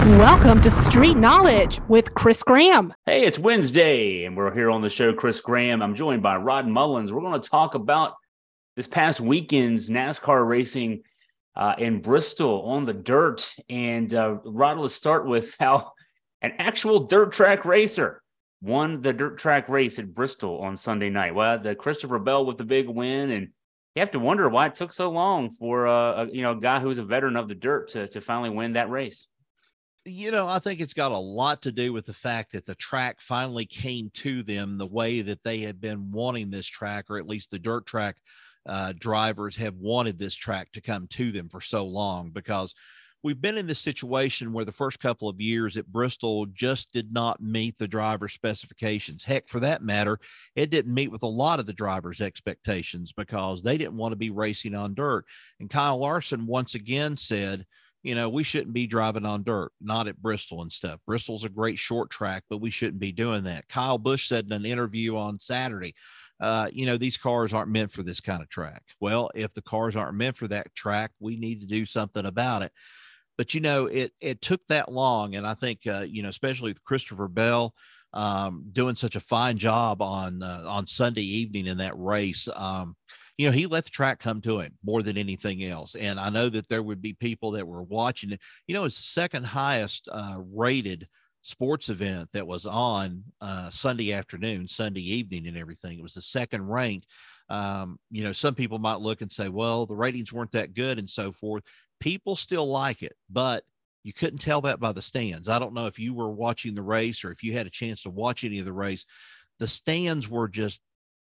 Welcome to Street Knowledge with Chris Graham. Hey, it's Wednesday, and we're here on the show, Chris Graham. I'm joined by Rod Mullins. We're going to talk about this past weekend's NASCAR racing uh, in Bristol on the dirt. And uh, Rod, let's start with how an actual dirt track racer won the dirt track race at Bristol on Sunday night. Well, the Christopher Bell with the big win, and you have to wonder why it took so long for uh, a you know guy who's a veteran of the dirt to to finally win that race you know, I think it's got a lot to do with the fact that the track finally came to them the way that they had been wanting this track, or at least the dirt track uh, drivers have wanted this track to come to them for so long because we've been in this situation where the first couple of years at Bristol just did not meet the driver specifications. Heck, for that matter, it didn't meet with a lot of the drivers' expectations because they didn't want to be racing on dirt. And Kyle Larson once again said, you know, we shouldn't be driving on dirt, not at Bristol and stuff. Bristol's a great short track, but we shouldn't be doing that. Kyle Busch said in an interview on Saturday, uh, you know, these cars aren't meant for this kind of track. Well, if the cars aren't meant for that track, we need to do something about it. But you know, it it took that long, and I think uh, you know, especially with Christopher Bell um, doing such a fine job on uh, on Sunday evening in that race. Um, you know, he let the track come to him more than anything else. And I know that there would be people that were watching it. You know, the second highest uh, rated sports event that was on uh, Sunday afternoon, Sunday evening, and everything. It was the second ranked. Um, you know, some people might look and say, well, the ratings weren't that good and so forth. People still like it, but you couldn't tell that by the stands. I don't know if you were watching the race or if you had a chance to watch any of the race. The stands were just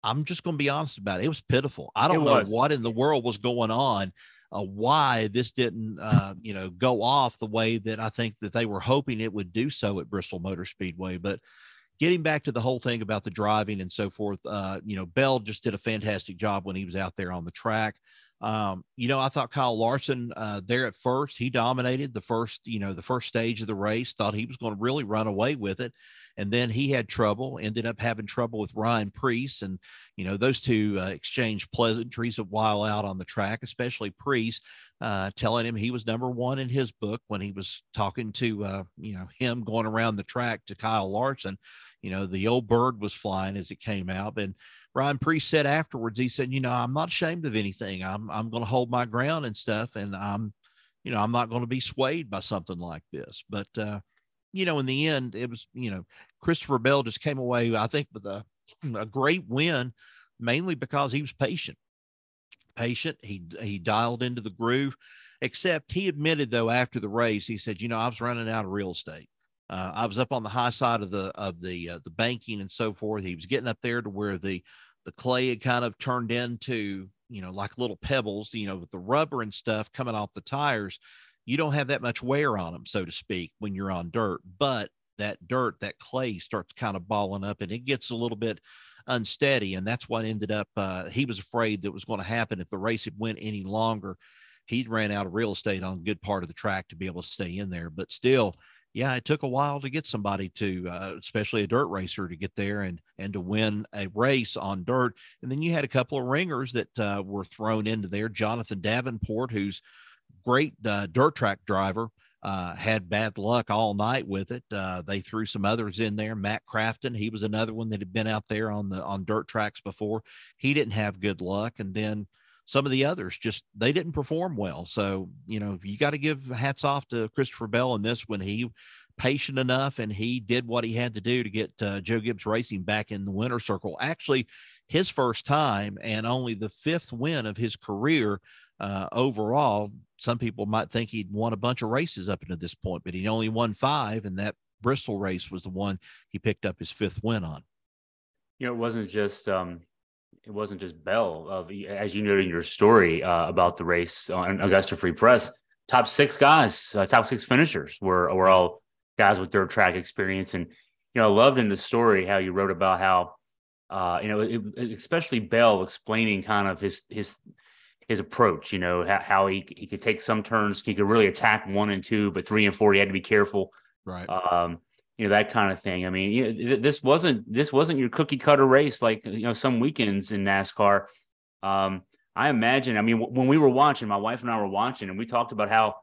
I'm just going to be honest about it. It was pitiful. I don't know what in the world was going on, uh, why this didn't, uh, you know, go off the way that I think that they were hoping it would do so at Bristol Motor Speedway. But getting back to the whole thing about the driving and so forth, uh, you know, Bell just did a fantastic job when he was out there on the track. Um, you know, I thought Kyle Larson uh, there at first, he dominated the first, you know, the first stage of the race, thought he was going to really run away with it. And then he had trouble, ended up having trouble with Ryan Preece. And, you know, those two uh, exchanged pleasantries a while out on the track, especially Preece uh, telling him he was number one in his book when he was talking to, uh, you know, him going around the track to Kyle Larson. You know, the old bird was flying as it came out. And Ryan Preece said afterwards, he said, you know, I'm not ashamed of anything. I'm, I'm going to hold my ground and stuff. And I'm, you know, I'm not going to be swayed by something like this. But, uh, you know, in the end, it was, you know, Christopher Bell just came away, I think, with a, a great win, mainly because he was patient. Patient. He he dialed into the groove. Except he admitted though after the race, he said, you know, I was running out of real estate. Uh, I was up on the high side of the of the uh, the banking and so forth. He was getting up there to where the the clay had kind of turned into you know like little pebbles, you know, with the rubber and stuff coming off the tires you don't have that much wear on them, so to speak, when you're on dirt. But that dirt, that clay starts kind of balling up and it gets a little bit unsteady. And that's what ended up, uh, he was afraid that was going to happen if the race had went any longer. He'd ran out of real estate on a good part of the track to be able to stay in there. But still, yeah, it took a while to get somebody to, uh, especially a dirt racer, to get there and and to win a race on dirt. And then you had a couple of ringers that uh, were thrown into there. Jonathan Davenport, who's great uh, dirt track driver. Uh, had bad luck all night with it. Uh, they threw some others in there. Matt Crafton, he was another one that had been out there on the on dirt tracks before. He didn't have good luck, and then some of the others just they didn't perform well. So you know you got to give hats off to Christopher Bell in this when he patient enough and he did what he had to do to get uh, Joe Gibbs Racing back in the winner circle. Actually, his first time and only the fifth win of his career uh, overall some people might think he'd won a bunch of races up until this point, but he only won five, and that Bristol race was the one he picked up his fifth win on. You know, it wasn't just um, it wasn't just Bell. Of as you noted in your story uh, about the race on Augusta Free Press, top six guys, uh, top six finishers were were all guys with dirt track experience, and you know, I loved in the story how you wrote about how. Uh, you know, it, especially Bell explaining kind of his his his approach. You know how, how, he he could take some turns, he could really attack one and two, but three and four he had to be careful. Right. Um, you know that kind of thing. I mean, you know, this wasn't this wasn't your cookie cutter race like you know some weekends in NASCAR. Um, I imagine. I mean, when we were watching, my wife and I were watching, and we talked about how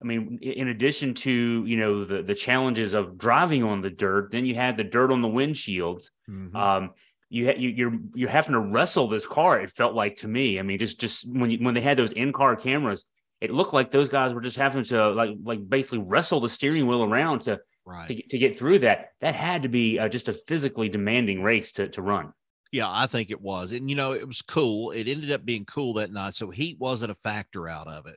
I mean, in addition to you know the the challenges of driving on the dirt, then you had the dirt on the windshields. Mm-hmm. Um, you, ha- you you're you're having to wrestle this car. It felt like to me. I mean, just just when you, when they had those in car cameras, it looked like those guys were just having to like like basically wrestle the steering wheel around to right. to, to get through that. That had to be uh, just a physically demanding race to to run. Yeah, I think it was, and you know, it was cool. It ended up being cool that night, so heat wasn't a factor out of it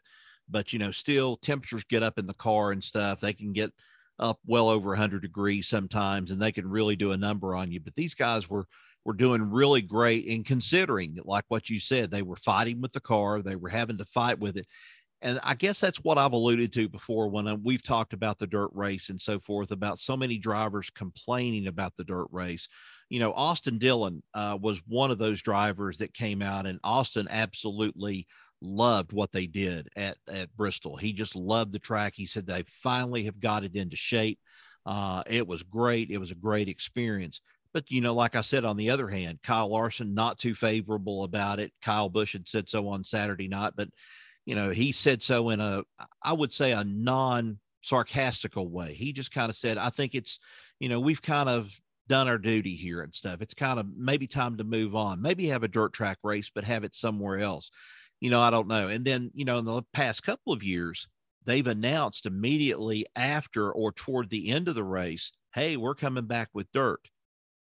but you know, still temperatures get up in the car and stuff. They can get up well over 100 degrees sometimes, and they can really do a number on you. But these guys were were doing really great in considering, like what you said, they were fighting with the car, they were having to fight with it. And I guess that's what I've alluded to before when uh, we've talked about the dirt race and so forth, about so many drivers complaining about the dirt race. You know, Austin Dillon uh, was one of those drivers that came out, and Austin absolutely loved what they did at at Bristol. He just loved the track. He said they finally have got it into shape. Uh, it was great. It was a great experience. But you know, like I said, on the other hand, Kyle Larson not too favorable about it. Kyle Busch had said so on Saturday night, but you know, he said so in a I would say a non sarcastical way. He just kind of said, I think it's, you know, we've kind of done our duty here and stuff. It's kind of maybe time to move on. Maybe have a dirt track race, but have it somewhere else you know, I don't know. And then, you know, in the past couple of years, they've announced immediately after or toward the end of the race, hey, we're coming back with dirt.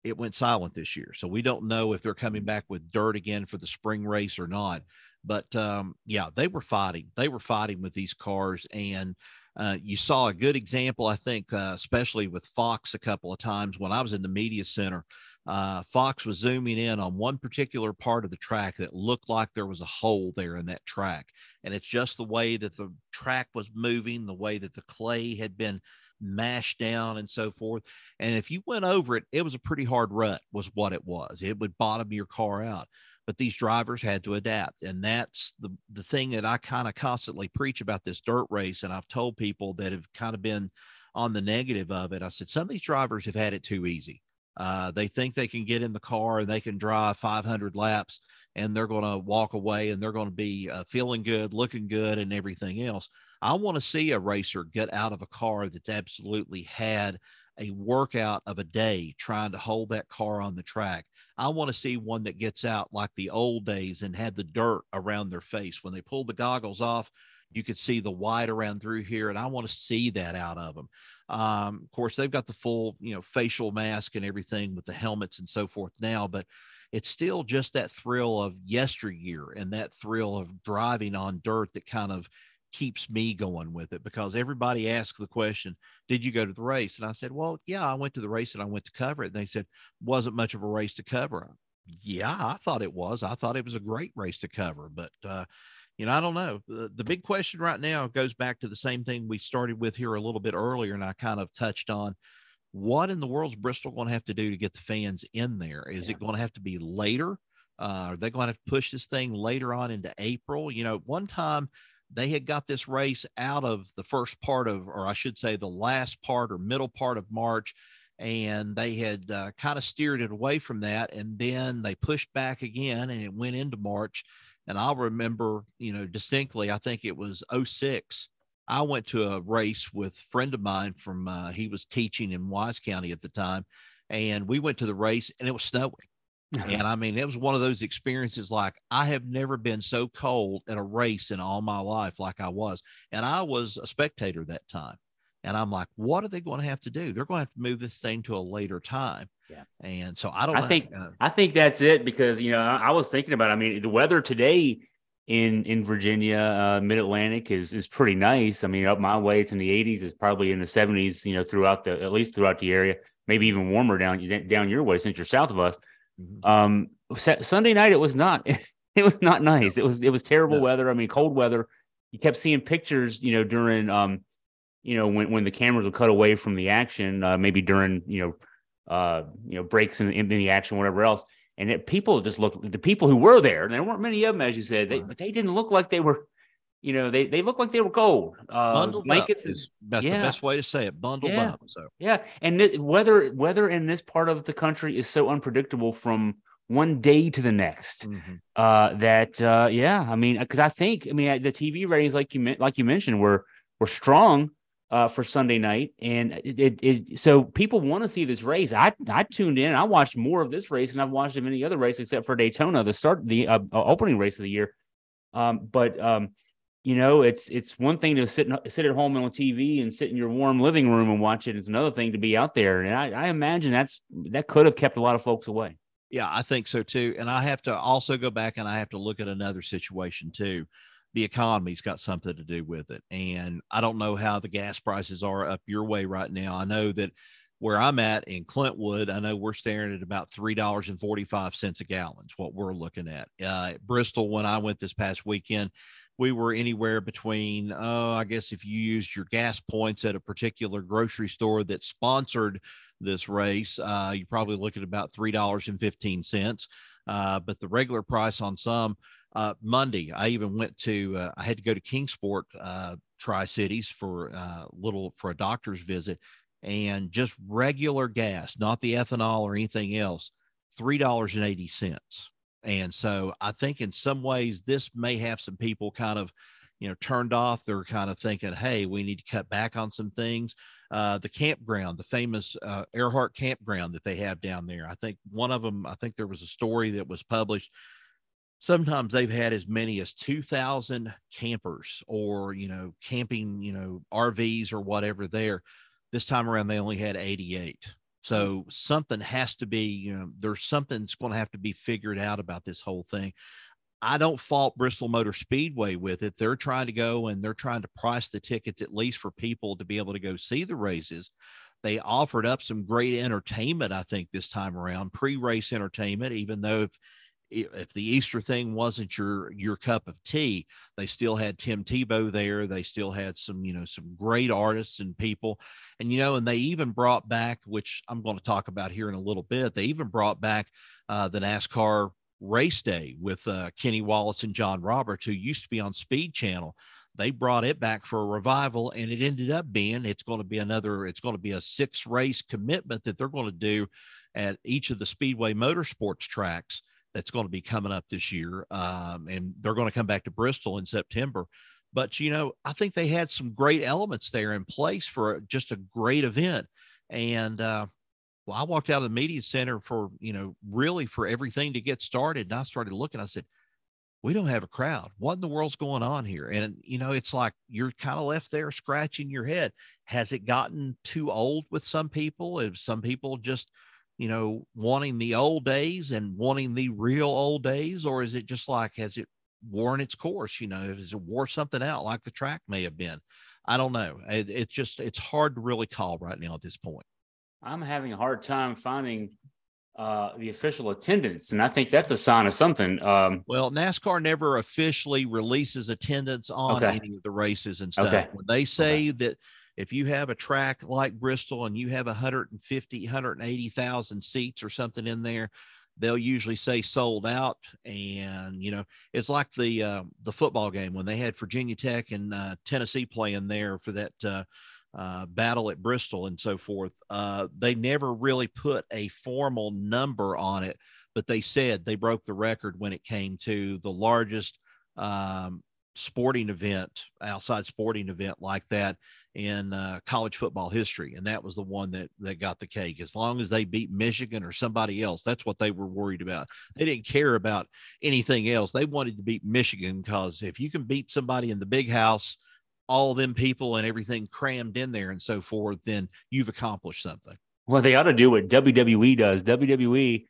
It went silent this year. So we don't know if they're coming mm. back with dirt again for the spring race or not. But um, yeah, they were fighting. They were fighting with these cars. And uh, you saw a good example, I think, uh, especially with Fox a couple of times when I was in the media center uh, Fox was zooming in on one particular part of the track that looked like there was a hole there in that track. And it's just the way that the track was moving, the way that the clay had been mashed down and so forth. And if you went over it, it was a pretty hard rut, was what it was. It would bottom your car out. But these drivers had to adapt. And that's the, the thing that I kind of constantly preach about this dirt race. And I've told people that have kind of been on the negative of it. I said, some of these drivers have had it too easy uh, they think they can get in the car and they can drive 500 laps and they're going to walk away and they're going to be uh, feeling good, looking good, and everything else. I want to see a racer get out of a car that's absolutely had a workout of a day trying to hold that car on the track. I want to see one that gets out like the old days and had the dirt around their face. When they pulled the goggles off, you could see the white around through here. And I want to see that out of them. Um, of course, they've got the full, you know, facial mask and everything with the helmets and so forth now, but it's still just that thrill of yesteryear and that thrill of driving on dirt that kind of keeps me going with it because everybody asks the question, Did you go to the race? And I said, Well, yeah, I went to the race and I went to cover it. And they said, Wasn't much of a race to cover. Yeah, I thought it was. I thought it was a great race to cover, but uh, you know, I don't know. The, the big question right now goes back to the same thing we started with here a little bit earlier, and I kind of touched on what in the world is Bristol going to have to do to get the fans in there? Is yeah. it going to have to be later? Uh, are they going to have to push this thing later on into April? You know, one time they had got this race out of the first part of, or I should say, the last part or middle part of March, and they had uh, kind of steered it away from that. And then they pushed back again and it went into March. And I'll remember, you know, distinctly, I think it was 06. I went to a race with a friend of mine from, uh, he was teaching in Wise County at the time. And we went to the race and it was snowing. And I mean, it was one of those experiences like I have never been so cold at a race in all my life like I was. And I was a spectator that time. And I'm like, what are they going to have to do? They're going to have to move this thing to a later time. Yeah. And so I don't I know. think uh, I think that's it because you know I, I, was thinking about I mean the weather today in in Virginia uh, mid Atlantic is is pretty nice. I mean up my way it's in the 80s. It's probably in the 70s. You know throughout the at least throughout the area. Maybe even warmer down down your way since you're south of us. Mm-hmm. Um, Sunday night it was not. it was not nice. It was it was terrible no. weather. I mean cold weather. You kept seeing pictures. You know during um you know when when the cameras would cut away from the action. Uh, maybe during you know uh, you know, breaks in, in the action, whatever else. And it, people just look the people who were there, and there weren't many of them, as you said, they, but they didn't look like they were, you know, they they looked like they were gold. Uh, Bundled blankets up is that's yeah. the best way to say it. Bundled yeah. up. So yeah, and th- weather weather in this part of the country is so unpredictable from one day to the next. Mm-hmm. Uh, that uh, yeah, I mean, because I think I mean the TV ratings, like you like you mentioned, were were strong uh, for Sunday night, and it, it, it so people want to see this race. I I tuned in. I watched more of this race than I've watched of any other race except for Daytona, the start the uh, uh, opening race of the year. Um, but um, you know, it's it's one thing to sit sit at home on TV and sit in your warm living room and watch it. It's another thing to be out there, and I, I imagine that's that could have kept a lot of folks away. Yeah, I think so too. And I have to also go back and I have to look at another situation too the economy's got something to do with it. And I don't know how the gas prices are up your way right now. I know that where I'm at in Clintwood, I know we're staring at about three dollars and forty five cents a gallon. Is what we're looking at. Uh, Bristol, when I went this past weekend, we were anywhere between, oh, I guess if you used your gas points at a particular grocery store that sponsored this race, uh, you probably look at about three dollars and fifteen cents. Uh, but the regular price on some uh, Monday, I even went to, uh, I had to go to Kingsport, uh, Tri Cities for a uh, little, for a doctor's visit and just regular gas, not the ethanol or anything else, $3.80. And so I think in some ways this may have some people kind of, you know, turned off. They're kind of thinking, hey, we need to cut back on some things. Uh, the campground, the famous uh, Earhart campground that they have down there. I think one of them, I think there was a story that was published sometimes they've had as many as 2000 campers or you know camping you know rvs or whatever there this time around they only had 88 Mm-hmm. so something has to be you know there's something's going to have to be figured out about this whole thing. I don't fault bristol motor speedway with it. They're trying to go and they're trying to price the tickets at least for people to be able to go see the races. They offered up some great entertainment i think this time around pre-race entertainment even though if if the Easter thing wasn't your your cup of tea, they still had Tim Tebow there. They still had some, you know, some great artists and people. And you know, and they even brought back, which I'm going to talk about here in a little bit. They even brought back uh, the NASCAR race day with uh, Kenny Wallace and John Roberts, who used to be on Speed Channel. They brought it back for a revival, and it ended up being it's going to be another. It's going to be a six race commitment that they're going to do at each of the Speedway Motorsports tracks that's going to be coming up this year. Um, and they're going to come back to Bristol in September. But, you know, I think they had some great elements there in place for just a great event. And, uh, well, I walked out of the media center for, you know, really for everything to get started. And I started looking, I said, we don't have a crowd. What in the world's going on here? And, you know, it's like you're kind of left there scratching your head. Has it gotten too old with some people? Have some people just, you know, wanting the old days and wanting the real old days, or is it just like has it worn its course? You know, has it wore something out like the track may have been? I don't know. It, it's just it's hard to really call right now at this point. I'm having a hard time finding uh, the official attendance, and I think that's a sign of something. Um, well, NASCAR never officially releases attendance on okay. any of the races and stuff. Okay. When they say okay. that if you have a track like Bristol and you have 150, 180,000 seats or something in there, they'll usually say sold out. And, you know, it's like the, uh, the football game when they had Virginia Tech and uh, Tennessee playing there for that, uh, uh, battle at Bristol and so forth. Uh, they never really put a formal number on it, but they said they broke the record when it came to the largest um, sporting event, outside sporting event like that in uh, college football history, and that was the one that that got the cake. As long as they beat Michigan or somebody else, that's what they were worried about. They didn't care about anything else. They wanted to beat Michigan because if you can beat somebody in the big house, all them people and everything crammed in there and so forth, then you've accomplished something. Well, they ought to do what WWE does. WWE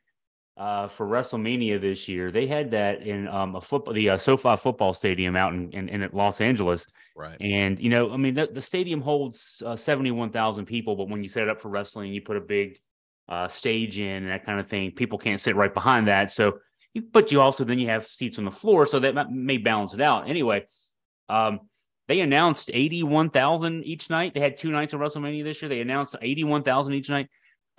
uh, for WrestleMania this year. They had that in um, a football, the uh, SoFi Football Stadium out in, in, in, Los Angeles. Right. And you know, I mean, the, the stadium holds uh, seventy one thousand people, but when you set it up for wrestling, you put a big uh, stage in and that kind of thing. People can't sit right behind that, so. You, but you also then you have seats on the floor, so that may balance it out. Anyway, um, they announced 81,000 each night. They had two nights of WrestleMania this year. They announced 81,000 each night.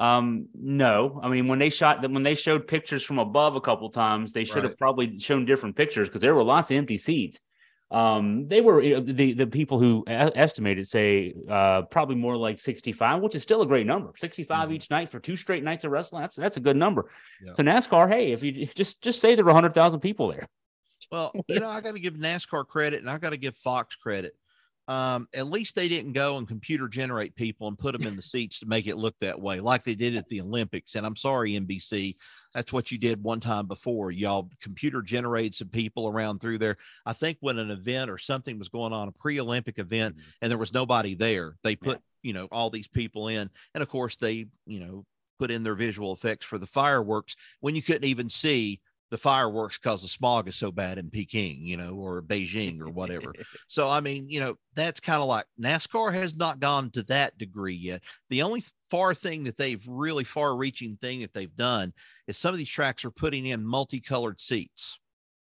Um, no, I mean when they shot that when they showed pictures from above a couple times, they should right. have probably shown different pictures because there were lots of empty seats. Um, they were the the people who estimated say uh, probably more like 65, which is still a great number. 65 mm-hmm. each night for two straight nights of wrestling. That's that's a good number. Yeah. So NASCAR, hey, if you just just say there were 100,000 people there. Well, you know, I got to give NASCAR credit and I got to give Fox credit um, at least they didn't go and computer generate people and put them in the seats to make it look that way, like they did at the Olympics. And I'm sorry, NBC, that's what you did one time before. Y'all computer generated some people around through there. I think when an event or something was going on, a pre Olympic event, mm-hmm. and there was nobody there, they put, yeah. you know, all these people in. And of course, they, you know, put in their visual effects for the fireworks when you couldn't even see the fireworks because the smog is so bad in Peking, you know, or Beijing or whatever. so, I mean, you know, that's kind of like NASCAR has not gone to that degree yet. The only far thing that they've really far reaching thing that they've done is some of these tracks are putting in multicolored seats.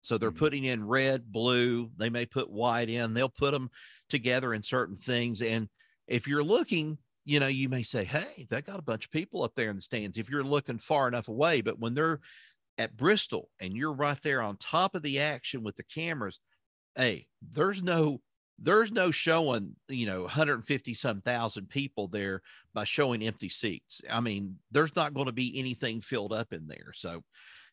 So they're mm-hmm. putting in red, blue, they may put white in, they'll put them together in certain things. And if you're looking, you know, you may say, Hey, they got a bunch of people up there in the stands if you're looking far enough away. But when they're at Bristol and you're right there on top of the action with the cameras, hey, there's no there's no showing, you know, 150 some thousand people there by showing empty seats. I mean, there's not going to be anything filled up in there. So,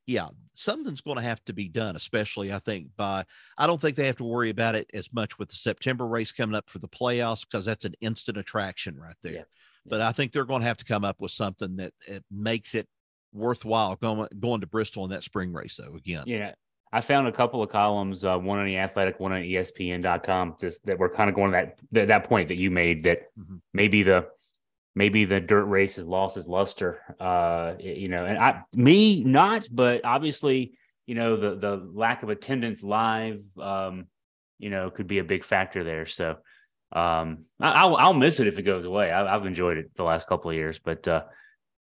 yeah, something's going to have to be done, especially I think by I don't think they have to worry about it as much with the September race coming up for the playoffs because that's an instant attraction right there. Yeah. But I think they're going to have to come up with something that makes it worthwhile going going to Bristol in that spring race though again. Yeah. I found a couple of columns, uh, one on the athletic, one on ESPN.com, just that were kind of going to that that, that point that you made that mm-hmm. maybe the maybe the dirt race has lost its luster. Uh, you know, and I me not, but obviously, you know, the the lack of attendance live, um, you know, could be a big factor there. So um, I, will I'll miss it if it goes away. I, have enjoyed it the last couple of years, but uh,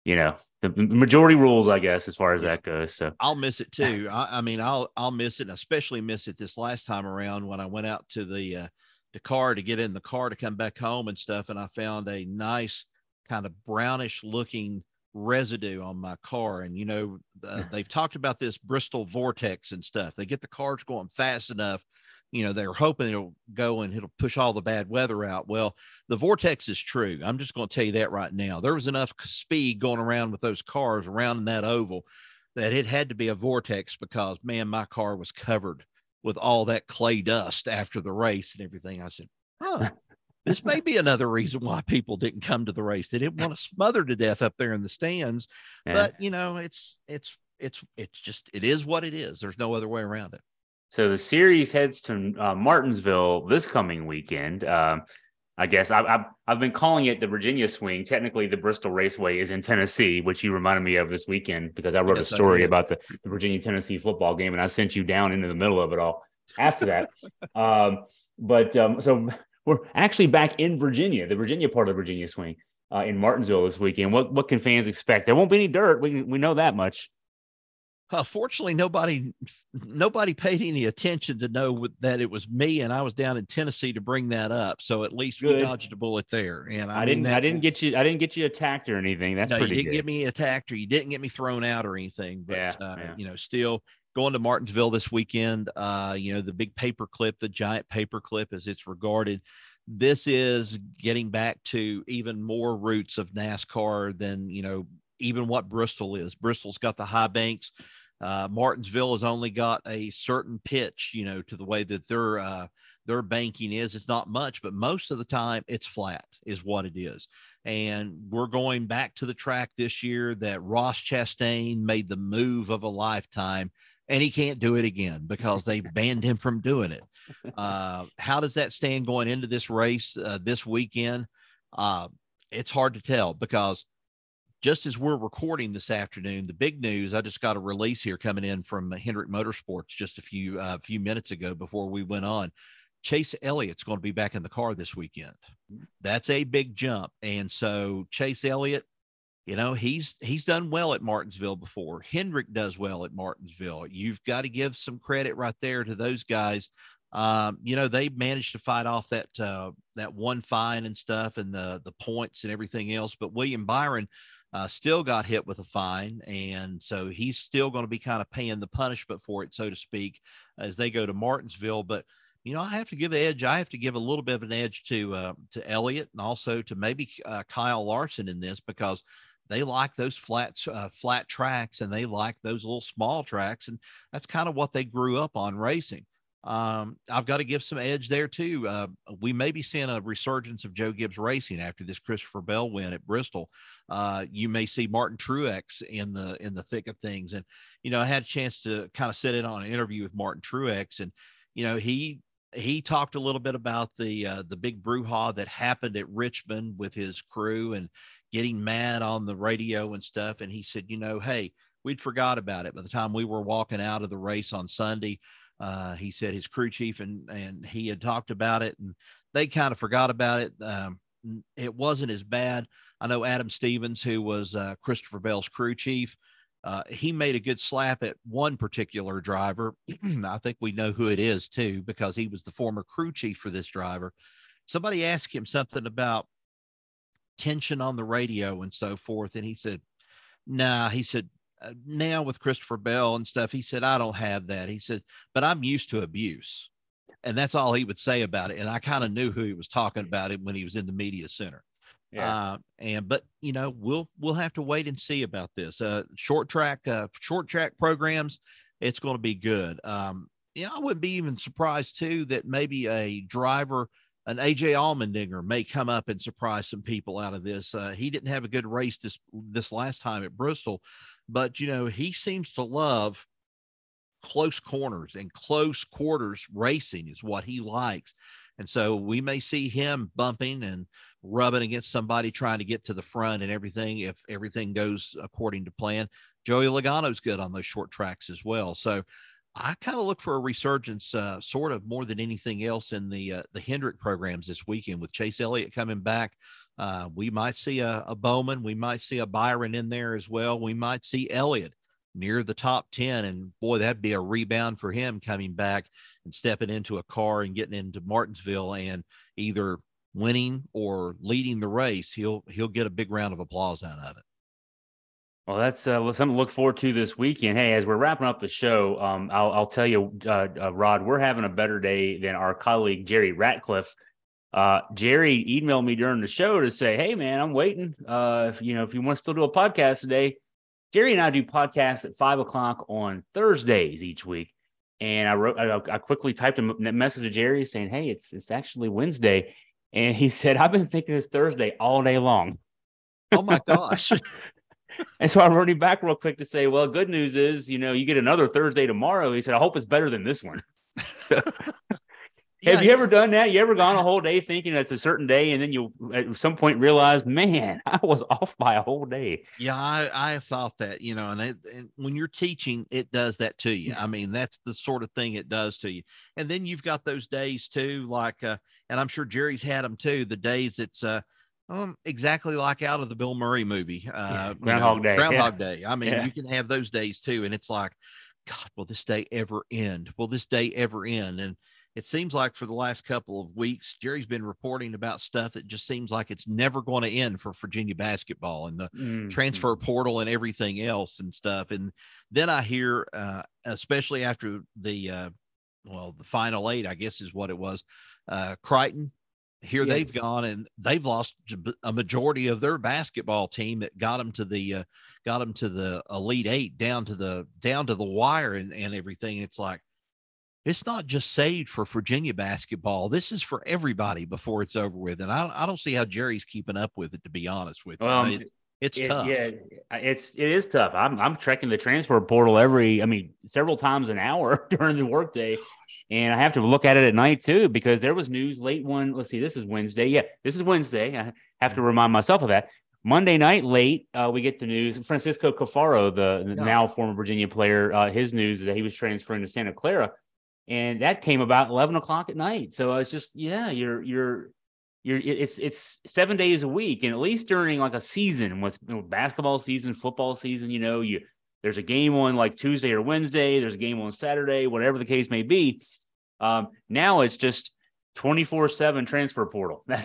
you know, the majority rules, I guess, as far as that goes. So I'll miss it too. I, I, mean, I'll I'll miss it, and especially miss it this last time around when I went out to the uh, the car to get in the car to come back home and stuff, and I found a nice kind of brownish looking residue on my car. And you know, uh, they've talked about this Bristol vortex and stuff. They get the cars going fast enough you know they're hoping it'll go and it'll push all the bad weather out. Well the vortex is true. I'm just going to tell you that right now. There was enough speed going around with those cars around in that oval that it had to be a vortex because man my car was covered with all that clay dust after the race and everything. I said huh this may be another reason why people didn't come to the race. They didn't want to smother to death up there in the stands. Yeah. but you know it's it's it's it's just it is what it is. There's no other way around it so the series heads to uh, Martinsville this coming weekend. Um, I guess I, have I've been calling it the Virginia Swing. Technically, the Bristol Raceway is in Tennessee, which you reminded me of this weekend because I wrote yes, a story about the, the, Virginia Tennessee football game, and I sent you down into the middle of it all after that. um, but um, so we're actually back in Virginia, the Virginia part of the Virginia Swing uh, in Martinsville this weekend. What what can fans expect? There won't be any dirt. We we know that much uh, fortunately nobody nobody paid any attention to know that it was me and i was down in tennessee to bring that up so at least good. we dodged a bullet there and i, I didn't i didn't get you i didn't get you attacked or anything that's no, pretty you didn't good. get me attacked or you didn't get me thrown out or anything but yeah, uh, yeah. you know still going to martinsville this weekend uh you know the big paper clip the giant paper clip as it's regarded this is getting back to even more roots of nascar than you know even what bristol is bristol's got the high banks uh, Martinsville has only got a certain pitch, you know, to the way that their uh, their banking is. It's not much, but most of the time it's flat, is what it is. And we're going back to the track this year that Ross Chastain made the move of a lifetime, and he can't do it again because they banned him from doing it. Uh, how does that stand going into this race uh, this weekend? Uh, it's hard to tell because just as we're recording this afternoon, the big news I just got a release here coming in from Hendrick Motorsports just a few uh, few minutes ago before we went on. Chase Elliott's going to be back in the car this weekend. That's a big jump, and so Chase Elliott, you know, he's he's done well at Martinsville before. Hendrick does well at Martinsville. You've got to give some credit right there to those guys. Um, you know, they managed to fight off that uh, that one fine and stuff, and the the points and everything else. But William Byron uh, still got hit with a fine. And so he's still going to be kind of paying the punishment for it, so to speak, as they go to Martinsville. But, you know, I have to give the edge. I have to give a little bit of an edge to uh, to Elliott and also to maybe uh, Kyle Larson in this because they like those flat uh, flat tracks and they like those little small tracks and that's kind of what they grew up on racing um, I've got to give some edge there too. Uh, we may be seeing a resurgence of Joe Gibbs Racing after this Christopher Bell win at Bristol. Uh, you may see Martin Truex in the in the thick of things, and you know I had a chance to kind of sit in on an interview with Martin Truex, and you know he he talked a little bit about the uh, the big brouhaha that happened at Richmond with his crew and getting mad on the radio and stuff, and he said, you know, hey, we'd forgot about it by the time we were walking out of the race on Sunday uh, he said his crew chief and and he had talked about it, and they kind of forgot about it. Um, it wasn't as bad. I know Adam Stevens, who was uh, Christopher Bell's crew chief, uh, he made a good slap at one particular driver. I think we know who it is too, because he was the former crew chief for this driver. Somebody asked him something about tension on the radio and so forth, and he said, "Nah," he said, uh, now with Christopher Bell and stuff, he said, I don't have that. He said, but I'm used to abuse. And that's all he would say about it. And I kind of knew who he was talking about it when he was in the media center. Yeah. Uh, and but you know we'll we'll have to wait and see about this uh, short track uh, short track programs. It's going to be good. Um, yeah, I wouldn't be even surprised too that maybe a driver, an AJ Allmendinger, may come up and surprise some people out of this. Uh, he didn't have a good race this this last time at Bristol, but you know he seems to love close corners and close quarters racing is what he likes. And so we may see him bumping and rubbing against somebody trying to get to the front and everything if everything goes according to plan. Joey logano's good on those short tracks as well. So I kind of look for a resurgence, uh, sort of more than anything else in the uh, the Hendrick programs this weekend with Chase Elliott coming back. Uh, we might see a, a, Bowman, we might see a Byron in there as well. We might see Elliott near the top 10. And boy, that'd be a rebound for him coming back and stepping into a car and getting into Martinsville and either winning or leading the race. He'll he'll get a big round of applause out of it. Well, that's uh, something to look forward to this weekend. Hey, as we're wrapping up the show, um, I'll, I'll, tell you, uh, uh, Rod, we're having a better day than our colleague Jerry Ratcliffe uh, Jerry emailed me during the show to say, "Hey, man, I'm waiting. Uh, if you know if you want to still do a podcast today." Jerry and I do podcasts at five o'clock on Thursdays each week, and I wrote, I, I quickly typed a message to Jerry saying, "Hey, it's it's actually Wednesday," and he said, "I've been thinking it's Thursday all day long." Oh my gosh. and so I wrote him back real quick to say, well, good news is, you know, you get another Thursday tomorrow. He said, I hope it's better than this one. so yeah, Have you ever done that? You ever gone a whole day thinking it's a certain day, and then you at some point realize, man, I was off by a whole day. Yeah, I, I have thought that, you know, and, it, and when you're teaching, it does that to you. I mean, that's the sort of thing it does to you. And then you've got those days too, like, uh, and I'm sure Jerry's had them too. The days it's uh, um, exactly like out of the Bill Murray movie, uh, Groundhog know, Day. Groundhog yeah. Day. I mean, yeah. you can have those days too, and it's like, God, will this day ever end? Will this day ever end? And it seems like for the last couple of weeks, Jerry's been reporting about stuff that just seems like it's never going to end for Virginia basketball and the mm-hmm. transfer portal and everything else and stuff. And then I hear, uh, especially after the, uh, well, the final eight, I guess is what it was, uh, Creighton. Here yeah. they've gone and they've lost a majority of their basketball team that got them to the uh, got them to the elite eight down to the down to the wire and, and everything. It's like it's not just saved for Virginia basketball. This is for everybody before it's over with. And I, I don't see how Jerry's keeping up with it, to be honest with you. Um, it's, it's it, tough. Yeah, it's it is tough. I'm I'm checking the transfer portal every, I mean, several times an hour during the workday, and I have to look at it at night too because there was news late one. Let's see, this is Wednesday. Yeah, this is Wednesday. I have to remind myself of that. Monday night late, uh, we get the news. Francisco Caffaro, the, the now former Virginia player, uh, his news that he was transferring to Santa Clara and that came about 11 o'clock at night. So it's just yeah you're you're you're it's it's seven days a week and at least during like a season with you know, basketball season football season you know you there's a game on like tuesday or wednesday there's a game on saturday whatever the case may be. Um, now it's just 24 7 transfer portal.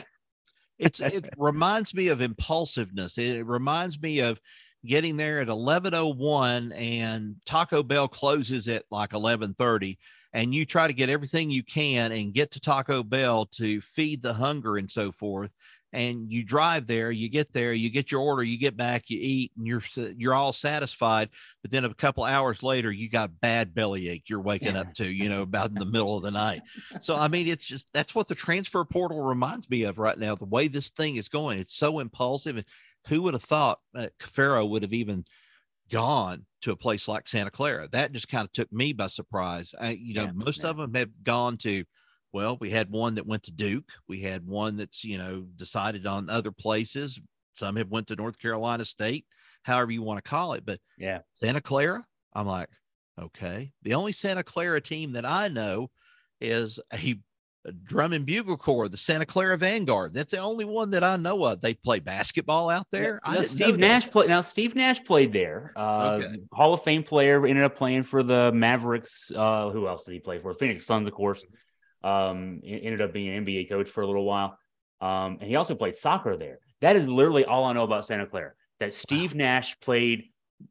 It's it reminds me of impulsiveness. It reminds me of getting there at 1101 and taco bell closes at like 1130 and you try to get everything you can and get to Taco Bell to feed the hunger and so forth. and you drive there, you get there, you get your order, you get back, you eat, and you're you're all satisfied. But then a couple hours later, you got bad bellyache. You're waking up to, you know, about in the middle of the night. So I mean, it's just that's what the transfer portal reminds me of right now. The way this thing is going, it's so impulsive. And who would have thought Pharaoh would have even gone to a place like Santa Clara? That just kind of took me by surprise. I, you know, Yeah, most yeah. of them have gone to well, we had one that went to Duke. We had one that's, you know, decided on other places. Some have went to North Carolina State, however you want to call it. But Yeah. Santa Clara, I'm like, okay. The only Santa Clara team that I know is a, a drum and bugle corps, the Santa Clara Vanguard. That's the only one that I know of. They play basketball out there. Didn't know Steve. Nash played. Now Steve Nash played there. Uh, Okay. Hall of Fame player. Ended up playing for the Mavericks. Uh, who else did he play for? Phoenix Suns, of course. Um, ended up being an NBA coach for a little while. Um, and he also played soccer there. That is literally all I know about Santa Clara. That Steve Nash played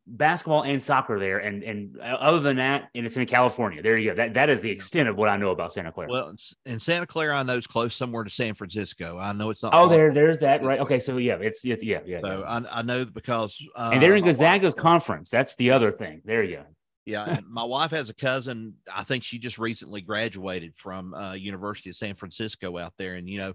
basketball and soccer there, and and other than that, and it's in California. There you go. That that is the extent of what I know about Santa Clara. Well, in Santa Clara, I know it's close somewhere to San Francisco. I know it's not. oh, there, there's that, right? Okay, so yeah, it's it's yeah, yeah. So yeah. I, I know because uh, and they're in my wife- Gonzaga's conference. That's the other thing. There you go. Yeah, my wife has a cousin. I think she just recently graduated from uh, University of San Francisco out there, and you know,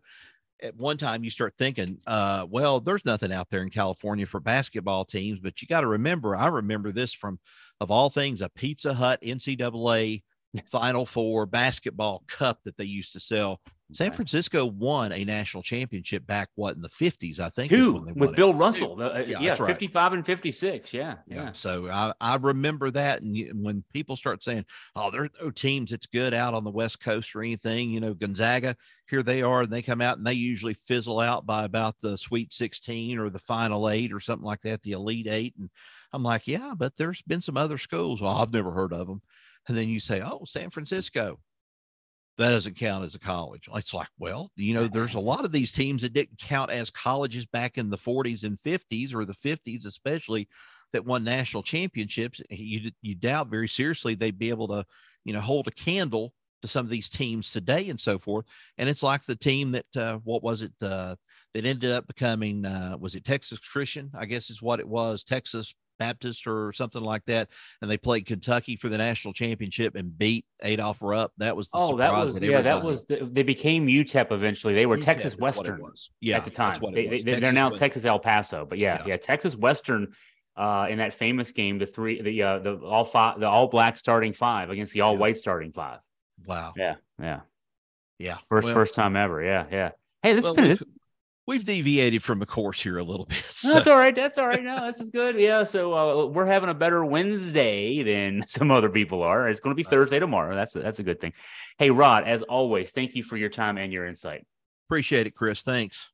at one time you start thinking, uh, well, there's nothing out there in California for basketball teams, but you got to remember. I remember this from, of all things, a Pizza Hut NCAA Final Four basketball cup that they used to sell. San Okay. Francisco won a national championship back what in the 50s, I think. Two with won it. Bill Russell. The- uh, Yeah, yeah, right. 55 and 56. Yeah. Yeah. Yeah. So I, I remember that. And you- when people start saying, oh, there's no teams that's good out on the West Coast or anything, you know, Gonzaga, here they are, and they come out and they usually fizzle out by about the Sweet 16 or the Final Eight or something like that, the Elite Eight. And I'm like, yeah, but there's been some other schools. Well, I've never heard of them. And then you say, oh, San Francisco. That doesn't count as a college. It's like, well, you know, there's a lot of these teams that didn't count as colleges back in the 40s and 50s or the 50s, especially that won national championships, you you doubt very seriously they'd be able to, you know, hold a candle to some of these teams today and so forth. And it's like the team that uh, what was it uh, that ended up becoming uh, was it Texas Christian? I guess is what it was, Texas Baptist or something like that. And they played Kentucky for the national championship and beat Adolph Rupp. That was the Oh, that was, yeah, that was, the, they became UTEP eventually. They were UTEP Texas Western. Yeah, at the time. They, are now. Texas El Paso, but yeah, Yeah. yeah, Texas Western. Uh, in that famous game, the three, the uh, the all five, the all black starting five against the all white starting five. Wow. Yeah, yeah, Yeah. first Well, first time ever. Yeah, yeah. Hey, this well, has been this. We've deviated from the course here a little bit. No, that's all right. That's all right. No, this is good. Yeah. So uh, we're having a better Wednesday than some other people are. It's going to be. Thursday tomorrow. That's a, that's a good thing. Hey, Rod, as always, thank you for your time and your insight. Appreciate it, Chris. Thanks.